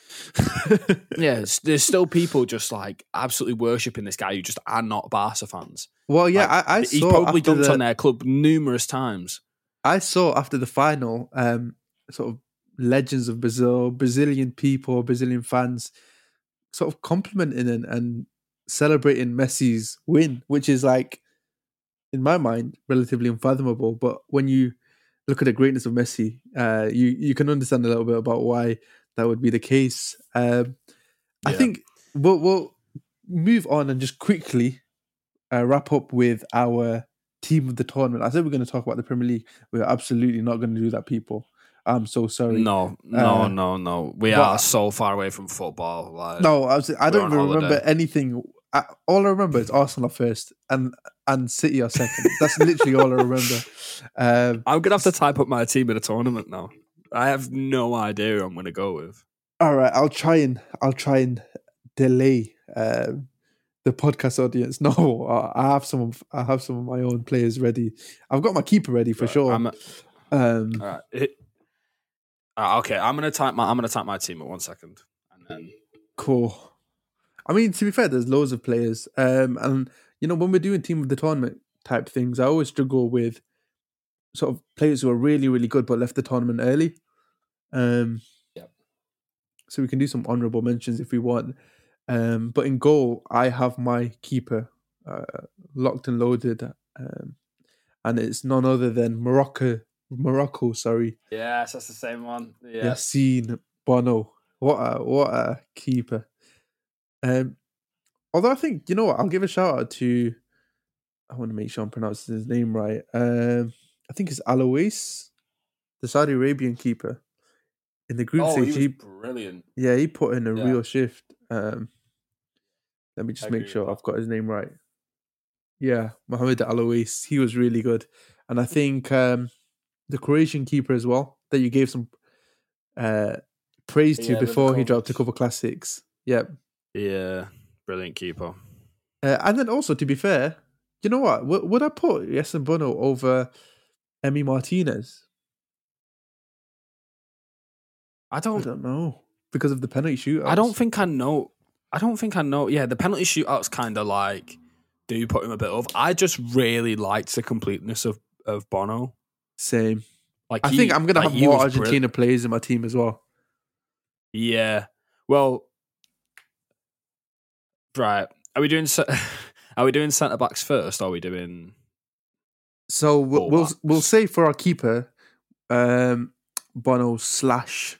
Yeah, there's still people just like absolutely worshipping this guy who just are not Barca fans. well, yeah, Like, I, I he's probably dunked the, on their club numerous times. I saw after the final, um, sort of legends of Brazil, Brazilian people, Brazilian fans, sort of complimenting and, and celebrating Messi's win, which is like, in my mind, relatively unfathomable. But when you look at the greatness of Messi, uh, you you can understand a little bit about why that would be the case. Um, I think we'll, we'll move on and just quickly uh, wrap up with our team of the tournament. I said we're going to talk about the Premier League. We're absolutely not going to do that, people. I'm so sorry. No, no, Uh, no, no. We but- are so far away from football. Like, No, I, was, I don't remember holiday. anything. I, all I remember is Arsenal are first and and City are second. That's literally all I remember. Um, I'm gonna have to type up my team in a tournament now. I have no idea who I'm gonna go with. all right, I'll try and I'll try and delay um, the podcast audience. No, I I have some. Of, I have some of my own players ready. I've got my keeper ready for Right, sure. I'm, um, all right. It- uh, okay, I'm gonna type my I'm gonna type my team at one second, and then Cool. I mean, to be fair, there's loads of players. Um, and you know, when we're doing team of the tournament type things, I always struggle with sort of players who are really, really good but left the tournament early. Um, Yep. So we can do some honourable mentions if we want. Um, but in goal, I have my keeper uh, locked and loaded, um, and it's none other than Morocco. Morocco, sorry, yes, that's the same one. Yeah, Yassine Bono. What a what a keeper. Um, although I think you know what, I'll give a shout out to. I want to make sure I'm pronouncing his name right. Um, I think it's Al-Owais, the Saudi Arabian keeper. In the group oh, he stage, was he, brilliant. yeah, he put in a Yeah. real shift. Um, let me just I make sure. I've got his name right. Yeah, Mohamed Al-Owais. He was really good, and I think um, the Croatian keeper as well that you gave some uh, praise to Yeah, before he dropped a couple classics. Yep, Yeah, brilliant keeper. Uh, and then also, to be fair, you know what? Would, would I put Yassine Bono over Emi Martinez? I I don't. don't know because of the penalty shootout. I don't think I know. I don't think I know. Yeah, the penalty shootout's kind of like do put him a bit off. I just really liked the completeness of of Bono. same. Like I he- think I'm gonna like, have more Argentina players in my team as well. Yeah. Well, right. Are we doing? Are we doing centre backs first? Or are we doing? So we'll we'll, we'll say for our keeper, um, Bono slash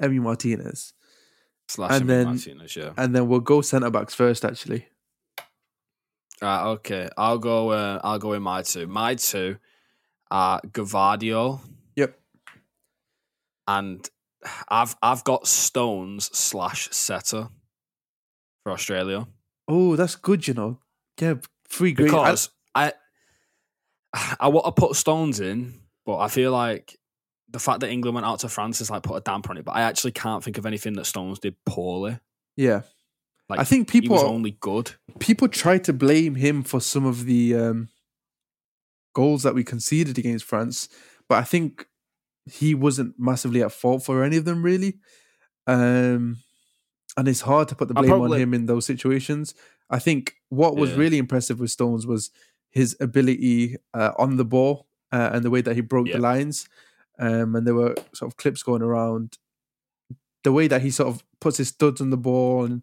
Emi Martinez, Slash And then- and then we'll go centre backs first. Actually, Right, okay. I'll go. Uh, I'll go in my two. My two are Gvardiol yep. and I've I've got Stones slash Souttar for Australia Oh, that's good. You know, yeah, three great. I- because I I, want to put Stones in, but I feel like the fact that England went out to France has like put a damper on it. But I actually can't think of anything that Stones did poorly. yeah, Like I think people was only good. people try to blame him for some of the um, goals that we conceded against France, but I think he wasn't massively at fault for any of them really. Um, and it's hard to put the blame on him in those situations. I think what was Yeah. really impressive with Stones was his ability uh, on the ball uh, and the way that he broke Yeah. the lines. Um, and there were sort of clips going around the way that he sort of puts his studs on the ball and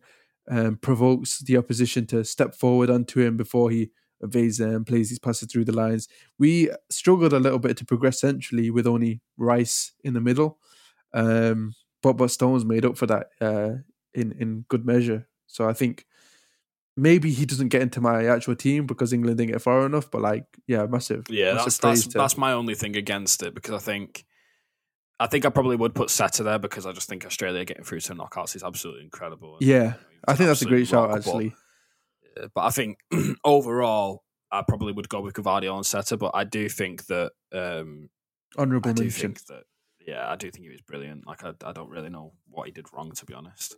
um, provokes the opposition to step forward onto him before he evades and plays these passes through the lines. We struggled a little bit to progress centrally with only Rice in the middle, um, but but Stones made up for that uh, in in good measure. So I think maybe he doesn't get into my actual team because England didn't get far enough. But like, yeah, massive. Yeah, massive that's that's that's my only thing against it because I think I think I probably would put Souttar there because I just think Australia getting through to knockouts is absolutely incredible. And, Yeah, you know, I think that's a great shout actually. But I think overall, I probably would go with Gvardiol and Souttar. But I do think that um, Honourable I do mention. think that yeah, I do think he was brilliant. Like I, I don't really know what he did wrong to be honest.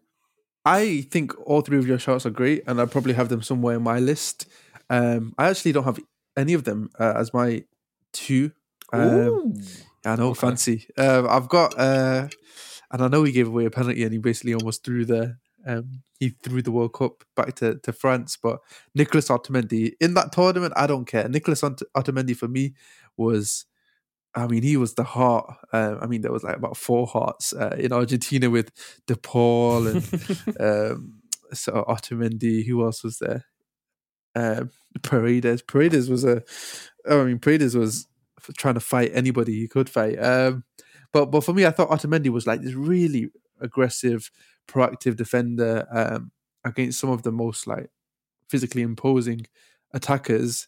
I think all three of your shouts are great, and I probably have them somewhere in my list. Um, I actually don't have any of them uh, as my two. Um, I know, Okay. fancy. Um, I've got, uh, and I know he gave away a penalty, and he basically almost threw the um, he threw the World Cup back to, to France. But Nicolas Otamendi in that tournament, I don't care. Nicolas Ot- Otamendi for me was, I mean, he was the heart. Uh, I mean, there was like about four hearts uh, in Argentina with De Paul and um, so Otamendi. Who else was there? Um, Paredes. Paredes was a. I mean, Paredes was trying to fight anybody he could fight. Um, but but for me, I thought Otamendi was like this really aggressive, proactive defender um, against some of the most like physically imposing attackers.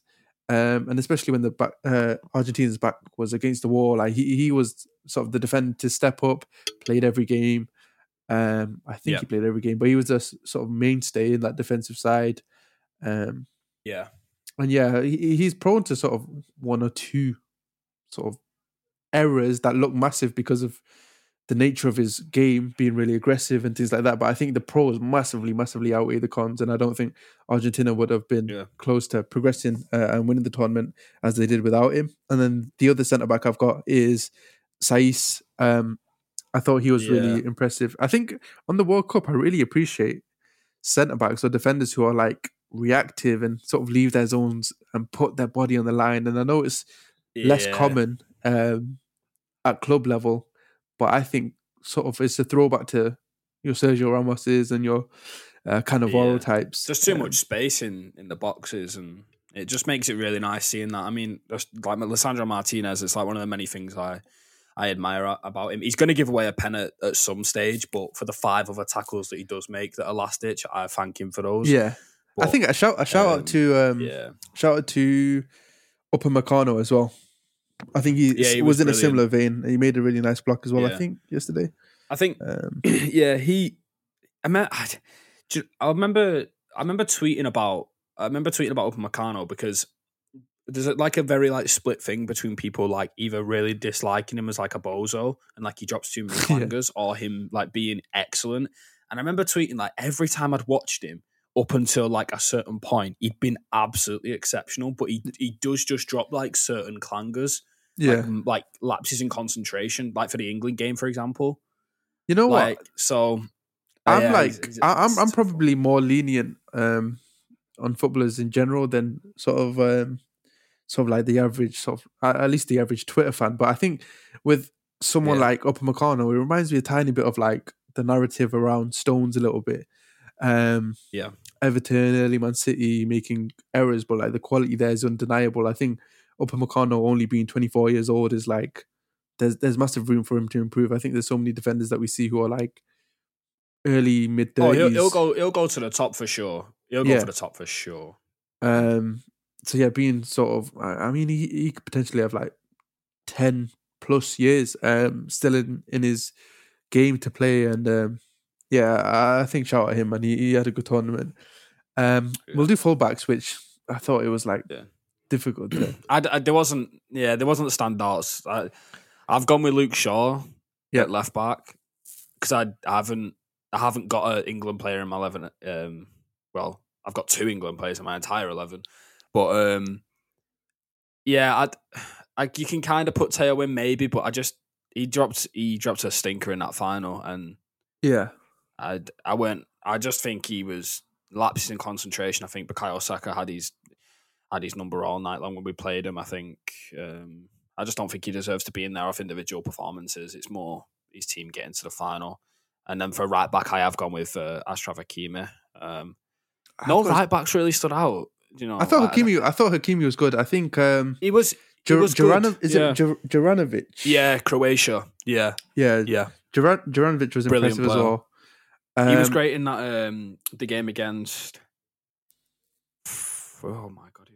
Um, and especially when the back, uh, Argentina's back was against the wall, like he he was sort of the defender to step up, played every game. Um, I think Yeah. he played every game, but he was a s- sort of mainstay in that defensive side. Um, yeah, and yeah, he, he's prone to sort of one or two sort of errors that look massive because of the nature of his game being really aggressive and things like that. But I think the pros massively, massively outweigh the cons, and I don't think Argentina would have been Yeah. close to progressing uh, and winning the tournament as they did without him. And then the other centre back I've got is Saïss. Um, I thought he was really impressive. I think on the World Cup, I really appreciate centre backs or defenders who are like reactive and sort of leave their zones and put their body on the line. And I know it's less common um, at club level, but I think sort of it's a throwback to your Sergio Ramoses and your uh, Cannavaro Yeah. types. There's too Um, much space in in the boxes, and it just makes it really nice seeing that. I mean, just like Lissandro Martinez, it's like one of the many things I I admire about him. He's going to give away a pen at, at some stage, but for the five other tackles that he does make that are last ditch, I thank him for those. Yeah, I think a shout a shout um, out to um, yeah, shout out to Upamecano as well. I think he, Yeah, he was, was in a similar vein. He made a really nice block as well. I think yesterday. I think Um, yeah, he. I mean, I, I remember. I remember tweeting about. I remember tweeting about Upamecano because there's a, like a very like split thing between people like either really disliking him as like a bozo and like he drops too many Yeah. or him like being excellent. And I remember tweeting like every time I'd watched him up until like a certain point, he'd been absolutely exceptional. But he he does just drop like certain clangers, Yeah. like, like lapses in concentration, like for the England game, for example. you know what? Like so, I'm yeah, like it's- it's- I- I'm I'm probably more lenient um on footballers in general than sort of um sort of like the average sort of at at least the average Twitter fan. But I think with someone Yeah. like Upamecano, it reminds me a tiny bit of like the narrative around Stones a little bit. Um Yeah. Everton, early Man City making errors, but like the quality there is undeniable. I think Upamecano only being 24 years old is like there's there's massive room for him to improve. I think there's so many defenders that we see who are like early mid Oh, he'll, he'll go. He'll go to the top for sure. He'll go Yeah. for the top for sure. Um, so yeah, being sort of, I mean, he, he could potentially have like ten plus years um still in in his game to play, and um, yeah, I think shout at him, and he, he had a good tournament. Um, we'll do fullbacks, which I thought it was like Yeah. difficult. I, I- there wasn't. Yeah, there wasn't the standouts. I, I've gone with Luke Shaw Yeah. at left back because I, I haven't. I haven't got an England player in my eleven. Um, well, I've got two England players in my entire eleven, but um, yeah, I, I you can kind of put Theo in maybe, but I just he dropped he dropped a stinker in that final, and yeah, I I went. I just think he was lapses in concentration. I think Bukayo Saka had his had his number all night long when we played him. I think um, I just don't think he deserves to be in there off individual performances. It's more his team getting to the final. And then for right back, I have gone with uh, Achraf Hakimi. Um, no thought, right backs really stood out. You know, I thought I- Hakimi. I thought Hakimi was good. I think um, He was. He Jur- was good. Jurano- is yeah. it Jur- Juranovic? yeah, Croatia. Yeah, yeah, yeah. Juran- Juranovic was Brilliant impressive as player. Well. he was Um, great in that um, the game against. Oh my god?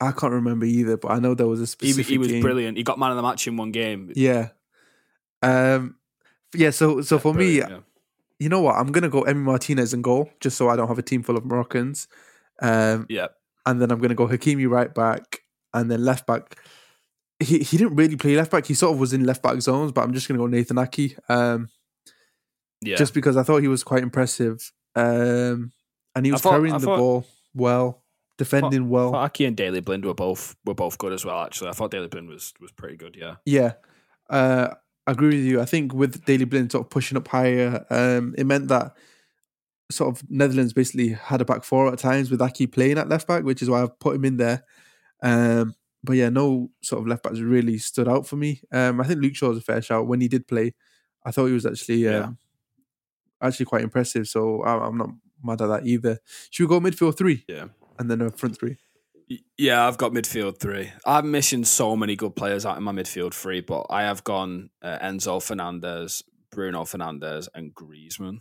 I can't remember either, but I know there was a specific. he was game. brilliant. He got man of the match in one game. Yeah. Um. Yeah. So so for me, yeah. you know what? I'm gonna go Emi Martinez in goal, just so I don't have a team full of Moroccans. Um. yeah, And then I'm gonna go Hakimi right back, and then left back. He he didn't really play left back. He sort of was in left back zones, but I'm just gonna go Nathan Aké. Um. Yeah. Just because I thought he was quite impressive. Um. And he was thought- carrying I the thought- ball well, defending well. Well, Aké and Daley Blind were both were both good as well. Actually, I thought Daley Blind was was pretty good. Yeah, Yeah, uh, I agree with you. I think with Daley Blind sort of pushing up higher, um, it meant that sort of Netherlands basically had a back four at times with Aké playing at left back, which is why I've put him in there. Um, but yeah, no sort of left backs really stood out for me. Um, I think Luke Shaw was a fair shout when he did play. I thought he was actually um, Yeah. Actually quite impressive. So I, I'm not mad at that either. Should we go midfield three yeah. and then a front three? Yeah, I've got midfield three. I'm missing so many good players out in my midfield three, but I have gone uh, Enzo Fernandez, Bruno Fernandes, and Griezmann.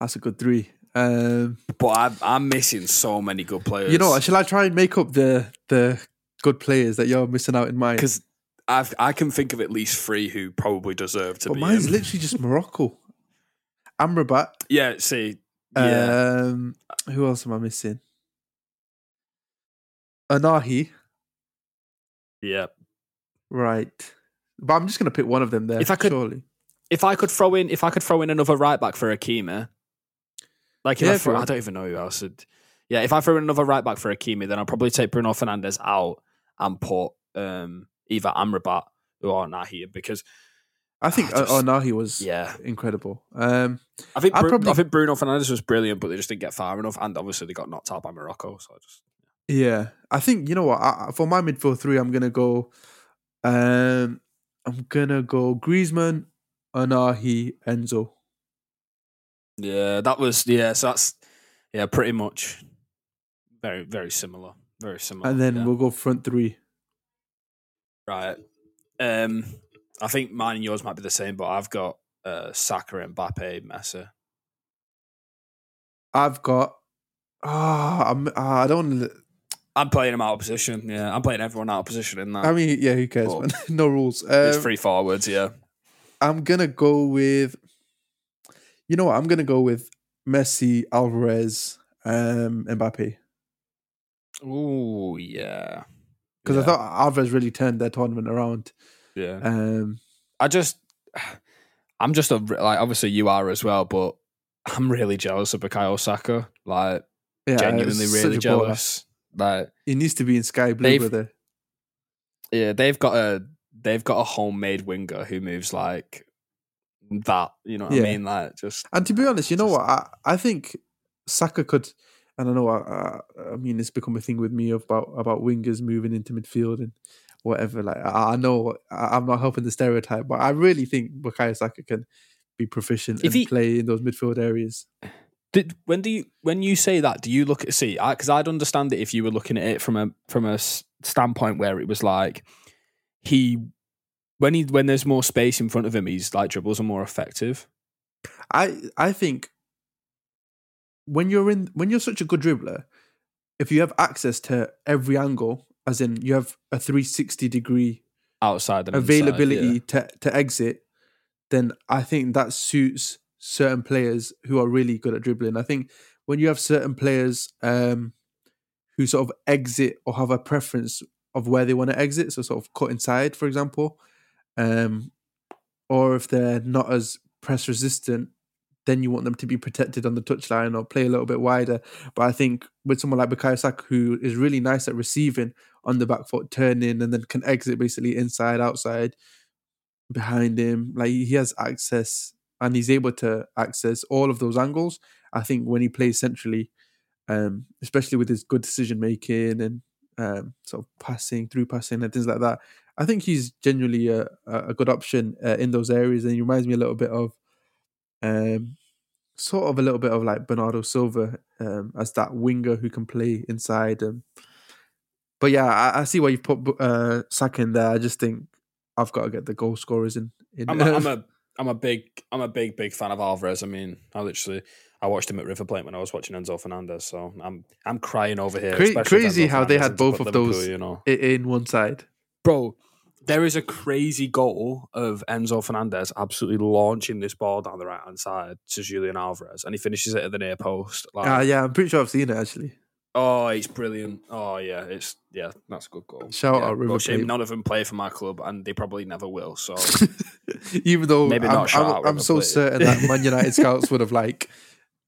That's a good three. Um, But I'm, I'm missing so many good players. You know, what, shall I try and make up the the good players that you're missing out in mine? because I've I can think of at least three who probably deserve to But be. mine's in. literally just Morocco. Amrabat. yeah. See, yeah, Um, who else am I missing? Ounahi. yeah. Right. But I'm just gonna pick one of them there. If I could- surely. If I could throw in, if I could throw in another right back for Akima, like if Yeah, I, throw, I don't even know who else would. Yeah, if I throw in another right back for Akimi, then I'll probably take Bruno Fernandes out and put um, either Amrabat or Nahi because I think Ah, just- uh, Ounahi was yeah, incredible. Um, I think Bru- probably- I think Bruno Fernandes was brilliant, but they just didn't get far enough, and obviously they got knocked out by Morocco. So I just yeah, I think you know what. I, for my midfield three, I'm gonna go. Um, I'm gonna go Griezmann, Ounahi, Enzo. yeah, that was yeah. So that's yeah, pretty much very very similar, very similar. and then yeah. we'll go front three. Right. Um, I think mine and yours might be the same, but I've got uh, Saka, Mbappe, Messi. I've got. Ah, I'm. ah, I don't. wanna- I'm playing him out of position. Yeah, I'm playing everyone out of position in that. I mean, yeah, who cares, no rules. it's Um, three forwards. Yeah. I'm gonna go with. You know what? I'm gonna go with Messi, Alvarez, um, Mbappe Oh yeah. because yeah. I thought Alvarez really turned their tournament around. Yeah. Um, I just, I'm just a like obviously you are as well, but I'm really jealous of Bukayo Saka. Like Yeah, genuinely really such baller. jealous. Like He needs to be in sky blue, They've- brother. yeah, they've got a they've got a homemade winger who moves like that. You know what Yeah. I mean? Like just And to be honest, you know Just- what? I, I think Saka could. And I know. I, I, I mean, it's become a thing with me about about wingers moving into midfield and whatever. Like I, I know I, I'm not helping the stereotype, but I really think Bukayo Saka can be proficient If and he- play in those midfield areas. Did, when do you when you say that? Do you look at see? Because I'd understand it if you were looking at it from a from a standpoint where it was like he when he when there's more space in front of him, he's like dribbles are more effective. I I think when you're in when you're such a good dribbler, if you have access to every angle, as in you have a 360 degree outside and availability Inside, to, to exit, then I think that suits certain players who are really good at dribbling. I think when you have certain players um, who sort of exit or have a preference of where they want to exit, so sort of cut inside, for example, um, or if they're not as press resistant, then you want them to be protected on the touchline or play a little bit wider. But I think with someone like Bukayo Saka, who is really nice at receiving on the back foot, turning and then can exit basically inside, outside, behind him, like he has access and he's able to access all of those angles. I think when he plays centrally, um, especially with his good decision making and um, sort of passing, through passing, and things like that, I think he's genuinely a, a good option uh, in those areas. And he reminds me a little bit of, um, sort of a little bit of like Bernardo Silva um, as that winger who can play inside. Um, but yeah, I, I see why you put uh, Saka in there. I just think I've got to get the goal scorers in. in I'm a, I'm a I'm a big I'm a big big fan of Alvarez. I mean, I literally I watched him at River Plate when I was watching Enzo Fernandez, so I'm I'm crying over here. Cra- crazy how they had both of Liverpool, those. You know, in one side. bro. There is a crazy goal of Enzo Fernandez absolutely launching this ball down the right hand side to Julian Alvarez, and he finishes it at the near post. Like, Ah, yeah, I'm pretty sure I've seen it actually. Oh, it's brilliant. Oh yeah, it's yeah, that's a good goal. Shout yeah, out River shame none of them play for my club, and they probably never will. So Even though Maybe I'm, not I'm, I'm so certain that Man United scouts would have like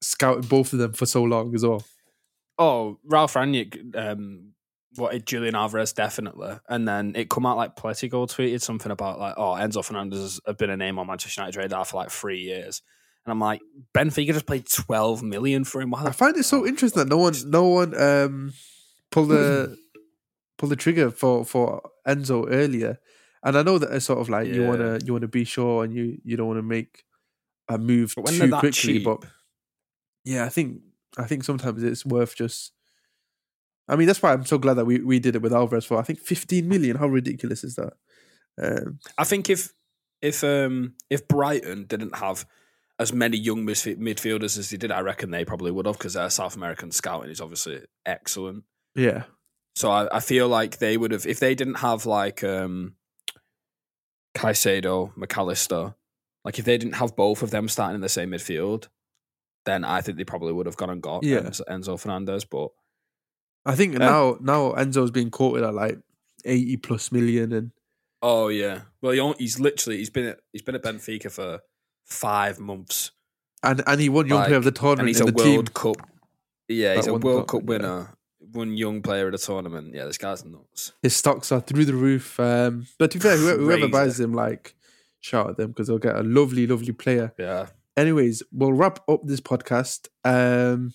scouted both of them for so long as well. Oh, Ralf Rangnick, um, what Julian Alvarez definitely, and then it come out like Politico tweeted something about like, oh, Enzo Fernandez has been a name on Manchester United radar for like three years, and I'm like, Benfica just paid twelve million for him. Why I find it so interesting that no one, no one um, pulled the pulled the trigger for for Enzo earlier. And I know that it's sort of like you wanna you wanna be sure and you you don't want to make a move too quickly. cheap, But yeah, I think I think sometimes it's worth just. I mean, that's why I'm so glad that we, we did it with Alvarez for I think 15 million. How ridiculous is that? Um, I think if if um if Brighton didn't have as many young midf- midfielders as they did, I reckon they probably would have because their South American scouting is obviously excellent. yeah, So I, I feel like they would have if they didn't have like um Caicedo, Mac Allister, like if they didn't have both of them starting in the same midfield, then I think they probably would have gone and got Yeah. Enzo, Enzo Fernandez. But I think Yeah. now now Enzo's being quoted at like 80 plus million, and oh yeah, well he, he's literally he's been at he's been at Benfica for five months. and and he won Young Player of the and Tournament he's in a the team. World Cup. Yeah, he's a World Cup, Cup yeah. winner, one young player of the tournament. Yeah, this guy's nuts. His stocks are through the roof. Um, but to be fair, whoever, whoever buys him, like, shout at them because they'll get a lovely, lovely player. Yeah, Anyways, we'll wrap up this podcast. Um,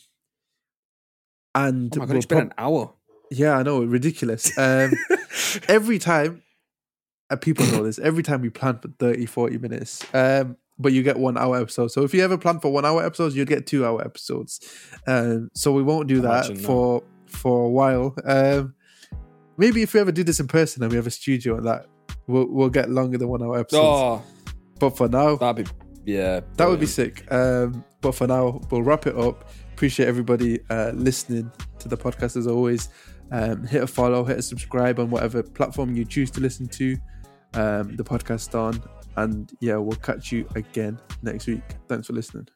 and oh my god, it's been prob- an hour. yeah, I know, ridiculous. Um, every time, uh, people know this, every time we plan for 30, 40 minutes, um, but you get one hour episode. So if you ever plan for one hour episodes, you'd get two hour episodes. Um, so we won't do that Imagine that. for for a while. Um, maybe if we ever do this in person and we have a studio and that, we'll, we'll get longer than one hour episodes. Oh, But for now, that'd be yeah. that would be sick. Um, but for now, we'll wrap it up. Appreciate everybody uh, listening to the podcast as always. Um, hit a follow, hit a subscribe on whatever platform you choose to listen to um, the podcast on. And yeah, we'll catch you again next week. Thanks for listening.